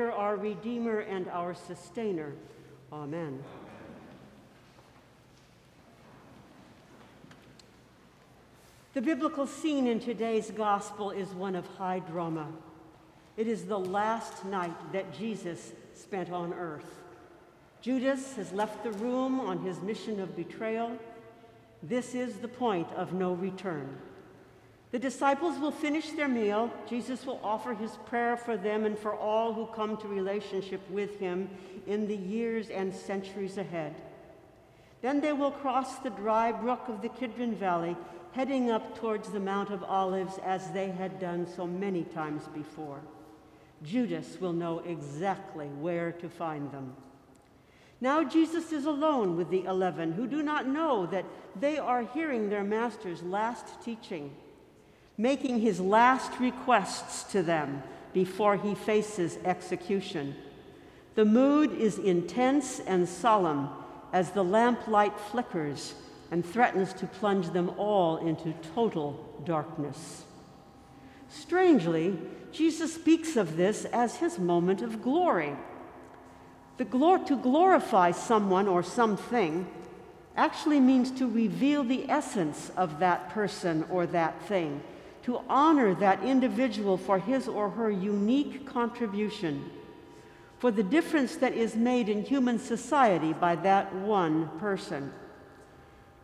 our Redeemer and our Sustainer. Amen. The biblical scene in today's gospel is one of high drama. It is the last night that Jesus spent on earth. Judas has left the room on his mission of betrayal. This is the point of no return. The disciples will finish their meal. Jesus will offer his prayer for them and for all who come to relationship with him in the years and centuries ahead. Then they will cross the dry brook of the Kidron Valley, heading up towards the Mount of Olives as they had done so many times before. Judas will know exactly where to find them. Now Jesus is alone with the eleven who do not know that they are hearing their master's last teaching making his last requests to them before he faces execution. The mood is intense and solemn as the lamplight flickers and threatens to plunge them all into total darkness. Strangely, Jesus speaks of this as his moment of glory. Glor- to glorify someone or something actually means to reveal the essence of that person or that thing to honor that individual for his or her unique contribution, for the difference that is made in human society by that one person.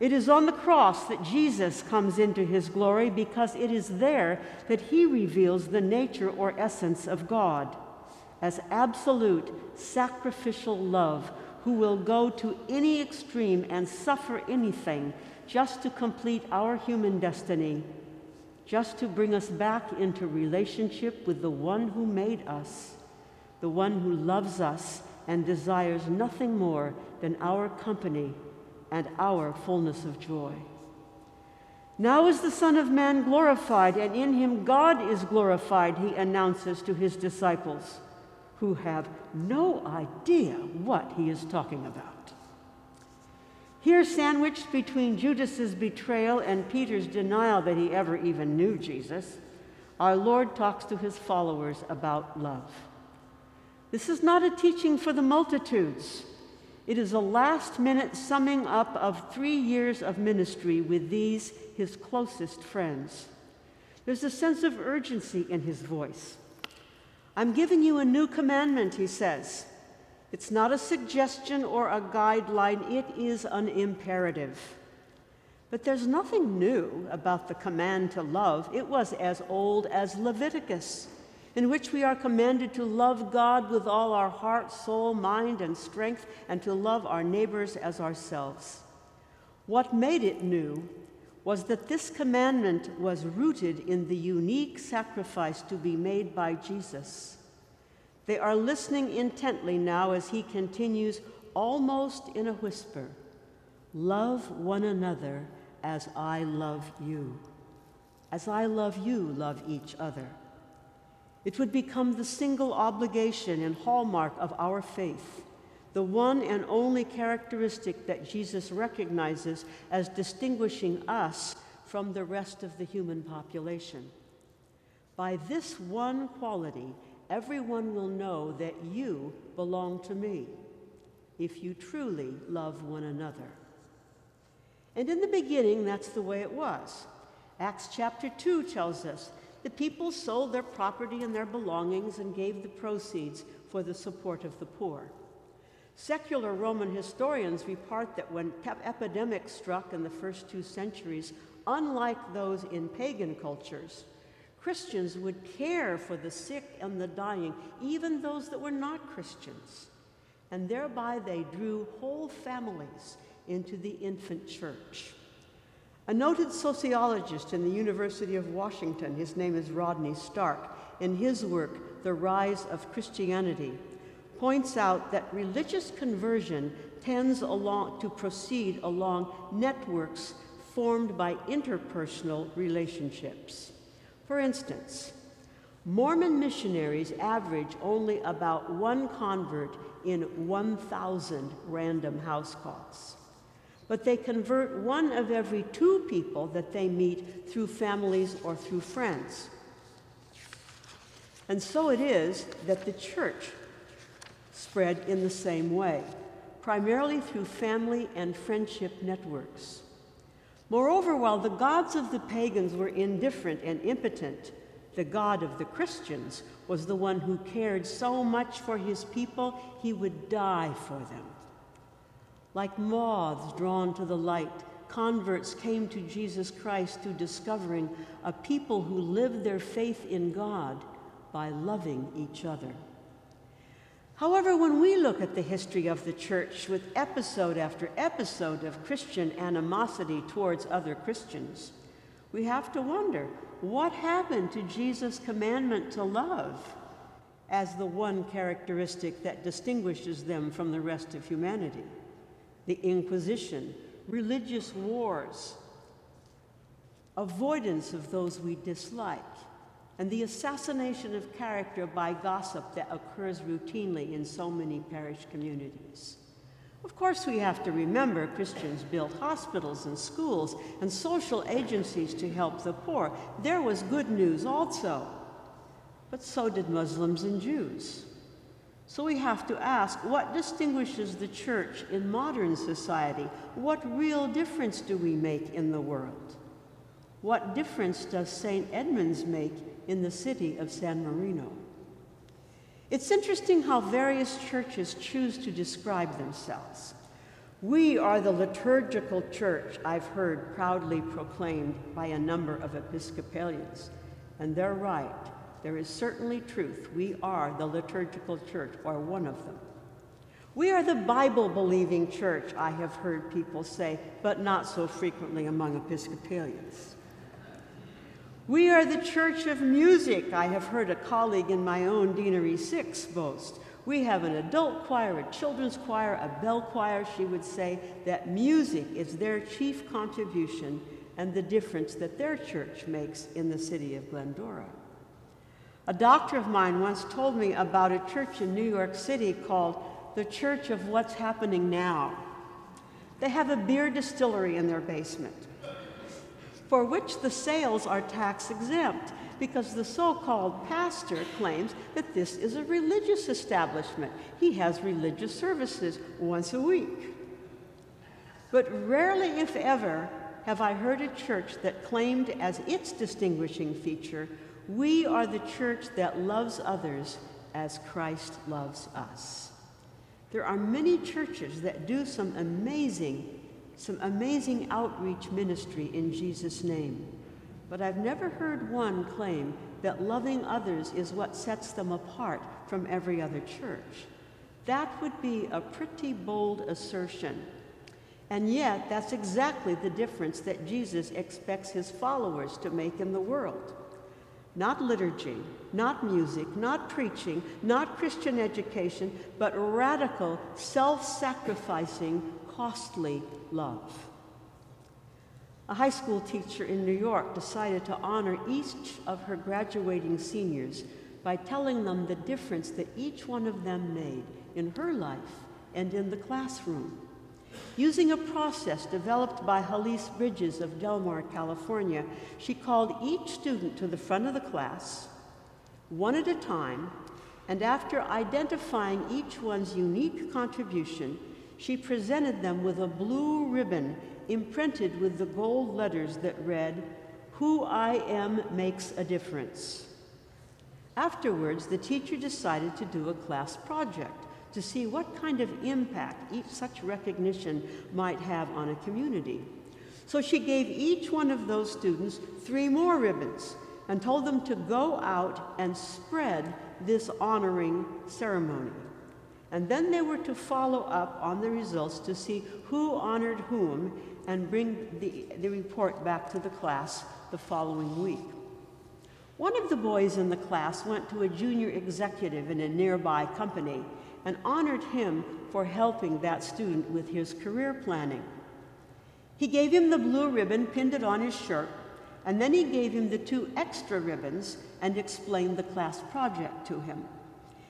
It is on the cross that Jesus comes into his glory because it is there that he reveals the nature or essence of God as absolute sacrificial love who will go to any extreme and suffer anything just to complete our human destiny just to bring us back into relationship with the one who made us, the one who loves us and desires nothing more than our company and our fullness of joy. Now is the Son of Man glorified, and in him God is glorified, he announces to his disciples, who have no idea what he is talking about. Here, sandwiched between Judas's betrayal and Peter's denial that he ever even knew Jesus, our Lord talks to his followers about love. This is not a teaching for the multitudes. It is a last minute summing up of three years of ministry with these, his closest friends. There's a sense of urgency in his voice. I'm giving you a new commandment, he says it's not a suggestion or a guideline, it is an imperative. But there's nothing new about the command to love. It was as old as Leviticus, in which we are commanded to love God with all our heart, soul, mind, and strength, and to love our neighbors as ourselves. What made it new was that this commandment was rooted in the unique sacrifice to be made by Jesus. They are listening intently now as he continues, almost in a whisper Love one another as I love you. As I love you, love each other. It would become the single obligation and hallmark of our faith, the one and only characteristic that Jesus recognizes as distinguishing us from the rest of the human population. By this one quality, everyone will know that you belong to me if you truly love one another. And in the beginning, that's the way it was. Acts chapter 2 tells us the people sold their property and their belongings and gave the proceeds for the support of the poor. Secular Roman historians report that when epidemics struck in the first two centuries, unlike those in pagan cultures, Christians would care for the sick and the dying, even those that were not Christians. And thereby they drew whole families into the infant church. A noted sociologist in the University of Washington, his name is Rodney Stark, in his work, The Rise of Christianity, points out that religious conversion tends along, to proceed along networks formed by interpersonal relationships. For instance, Mormon missionaries average only about one convert in 1,000 random house calls. But they convert one of every two people that they meet through families or through friends. And so it is that the church spread in the same way, primarily through family and friendship networks. Moreover, while the gods of the pagans were indifferent and impotent, the God of the Christians was the one who cared so much for his people he would die for them. Like moths drawn to the light, converts came to Jesus Christ through discovering a people who lived their faith in God by loving each other. However, when we look at the history of the church with episode after episode of Christian animosity towards other Christians, we have to wonder what happened to Jesus' commandment to love as the one characteristic that distinguishes them from the rest of humanity? The Inquisition, religious wars, avoidance of those we dislike, and the assassination of character by gossip that occurs routinely in so many parish communities. Of course, we have to remember Christians built hospitals and schools and social agencies to help the poor. There was good news also. But so did Muslims and Jews. So we have to ask what distinguishes the church in modern society? What real difference do we make in the world? What difference does St. Edmund's make in the city of San Marino? It's interesting how various churches choose to describe themselves. We are the liturgical church, I've heard proudly proclaimed by a number of Episcopalians. And they're right. There is certainly truth. We are the liturgical church, or one of them. We are the Bible believing church, I have heard people say, but not so frequently among Episcopalians. We are the church of music, I have heard a colleague in my own Deanery 6 boast. We have an adult choir, a children's choir, a bell choir. She would say that music is their chief contribution and the difference that their church makes in the city of Glendora. A doctor of mine once told me about a church in New York City called the Church of What's Happening Now. They have a beer distillery in their basement for which the sales are tax exempt because the so called pastor claims that this is a religious establishment. He has religious services once a week. But rarely, if ever, have I heard a church that claimed as its distinguishing feature, we are the church that loves others as Christ loves us. There are many churches that do some amazing some amazing outreach ministry in Jesus' name. But I've never heard one claim that loving others is what sets them apart from every other church. That would be a pretty bold assertion. And yet, that's exactly the difference that Jesus expects his followers to make in the world. Not liturgy, not music, not preaching, not Christian education, but radical, self sacrificing, costly love. A high school teacher in New York decided to honor each of her graduating seniors by telling them the difference that each one of them made in her life and in the classroom. Using a process developed by Helice Bridges of Del Mar, California, she called each student to the front of the class, one at a time, and after identifying each one's unique contribution, she presented them with a blue ribbon imprinted with the gold letters that read, Who I am makes a difference. Afterwards, the teacher decided to do a class project to see what kind of impact each such recognition might have on a community. So she gave each one of those students three more ribbons and told them to go out and spread this honoring ceremony. And then they were to follow up on the results to see who honored whom and bring the, the report back to the class the following week. One of the boys in the class went to a junior executive in a nearby company and honored him for helping that student with his career planning. He gave him the blue ribbon, pinned it on his shirt, and then he gave him the two extra ribbons and explained the class project to him.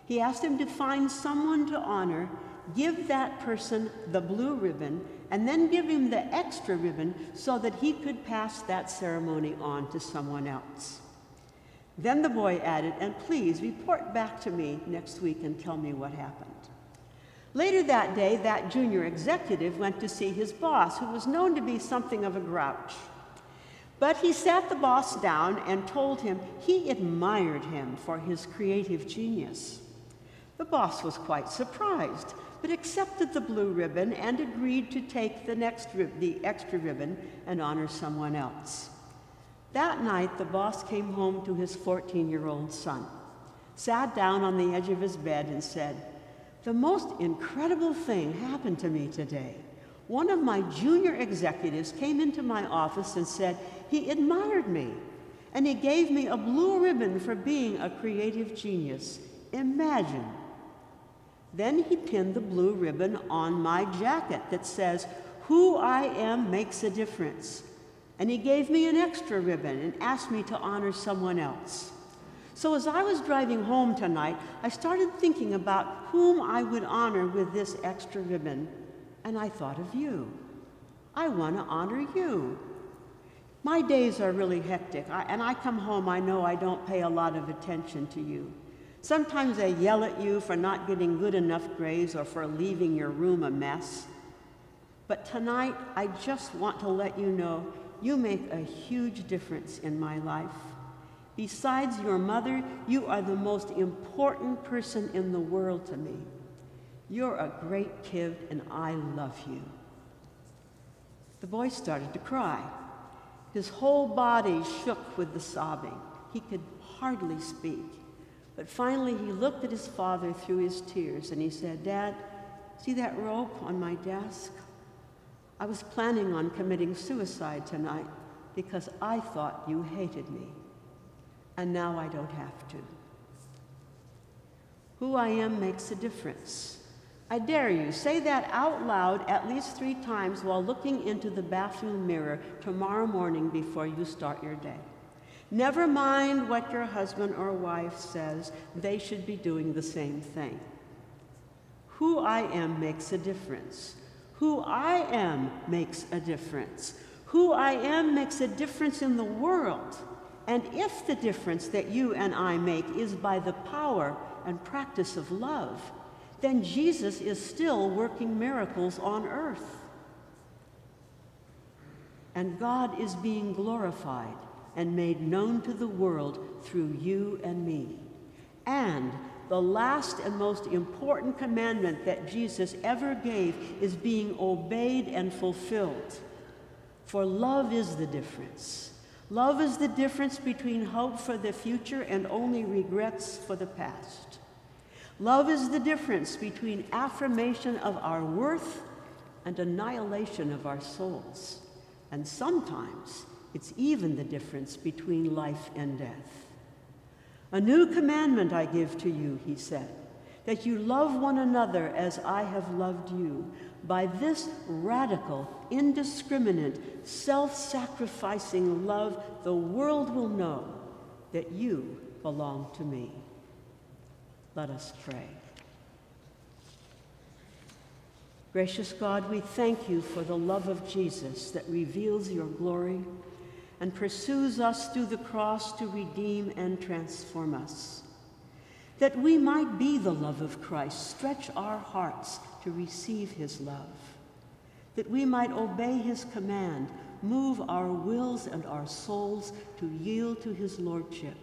He asked him to find someone to honor, give that person the blue ribbon, and then give him the extra ribbon so that he could pass that ceremony on to someone else. Then the boy added, and please report back to me next week and tell me what happened. Later that day, that junior executive went to see his boss, who was known to be something of a grouch. But he sat the boss down and told him he admired him for his creative genius. The boss was quite surprised, but accepted the blue ribbon and agreed to take the next rib- the extra ribbon and honor someone else. That night, the boss came home to his 14-year-old son, sat down on the edge of his bed and said, "The most incredible thing happened to me today." One of my junior executives came into my office and said he admired me and he gave me a blue ribbon for being a creative genius. Imagine. Then he pinned the blue ribbon on my jacket that says, Who I am makes a difference. And he gave me an extra ribbon and asked me to honor someone else. So as I was driving home tonight, I started thinking about whom I would honor with this extra ribbon and I thought of you. I want to honor you. My days are really hectic, I, and I come home, I know I don't pay a lot of attention to you. Sometimes I yell at you for not getting good enough grades or for leaving your room a mess. But tonight, I just want to let you know you make a huge difference in my life. Besides your mother, you are the most important person in the world to me. You're a great kid, and I love you. The boy started to cry. His whole body shook with the sobbing. He could hardly speak. But finally, he looked at his father through his tears and he said, Dad, see that rope on my desk? I was planning on committing suicide tonight because I thought you hated me. And now I don't have to. Who I am makes a difference. I dare you, say that out loud at least three times while looking into the bathroom mirror tomorrow morning before you start your day. Never mind what your husband or wife says, they should be doing the same thing. Who I am makes a difference. Who I am makes a difference. Who I am makes a difference in the world. And if the difference that you and I make is by the power and practice of love, then Jesus is still working miracles on earth. And God is being glorified and made known to the world through you and me. And the last and most important commandment that Jesus ever gave is being obeyed and fulfilled. For love is the difference. Love is the difference between hope for the future and only regrets for the past. Love is the difference between affirmation of our worth and annihilation of our souls. And sometimes it's even the difference between life and death. A new commandment I give to you, he said, that you love one another as I have loved you. By this radical, indiscriminate, self sacrificing love, the world will know that you belong to me. Let us pray. Gracious God, we thank you for the love of Jesus that reveals your glory and pursues us through the cross to redeem and transform us. That we might be the love of Christ, stretch our hearts to receive his love. That we might obey his command, move our wills and our souls to yield to his lordship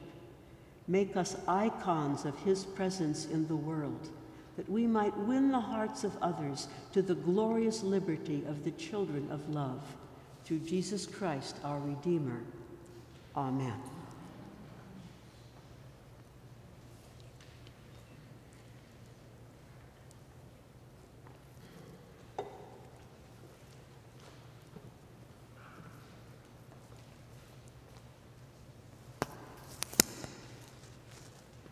Make us icons of his presence in the world, that we might win the hearts of others to the glorious liberty of the children of love. Through Jesus Christ, our Redeemer. Amen.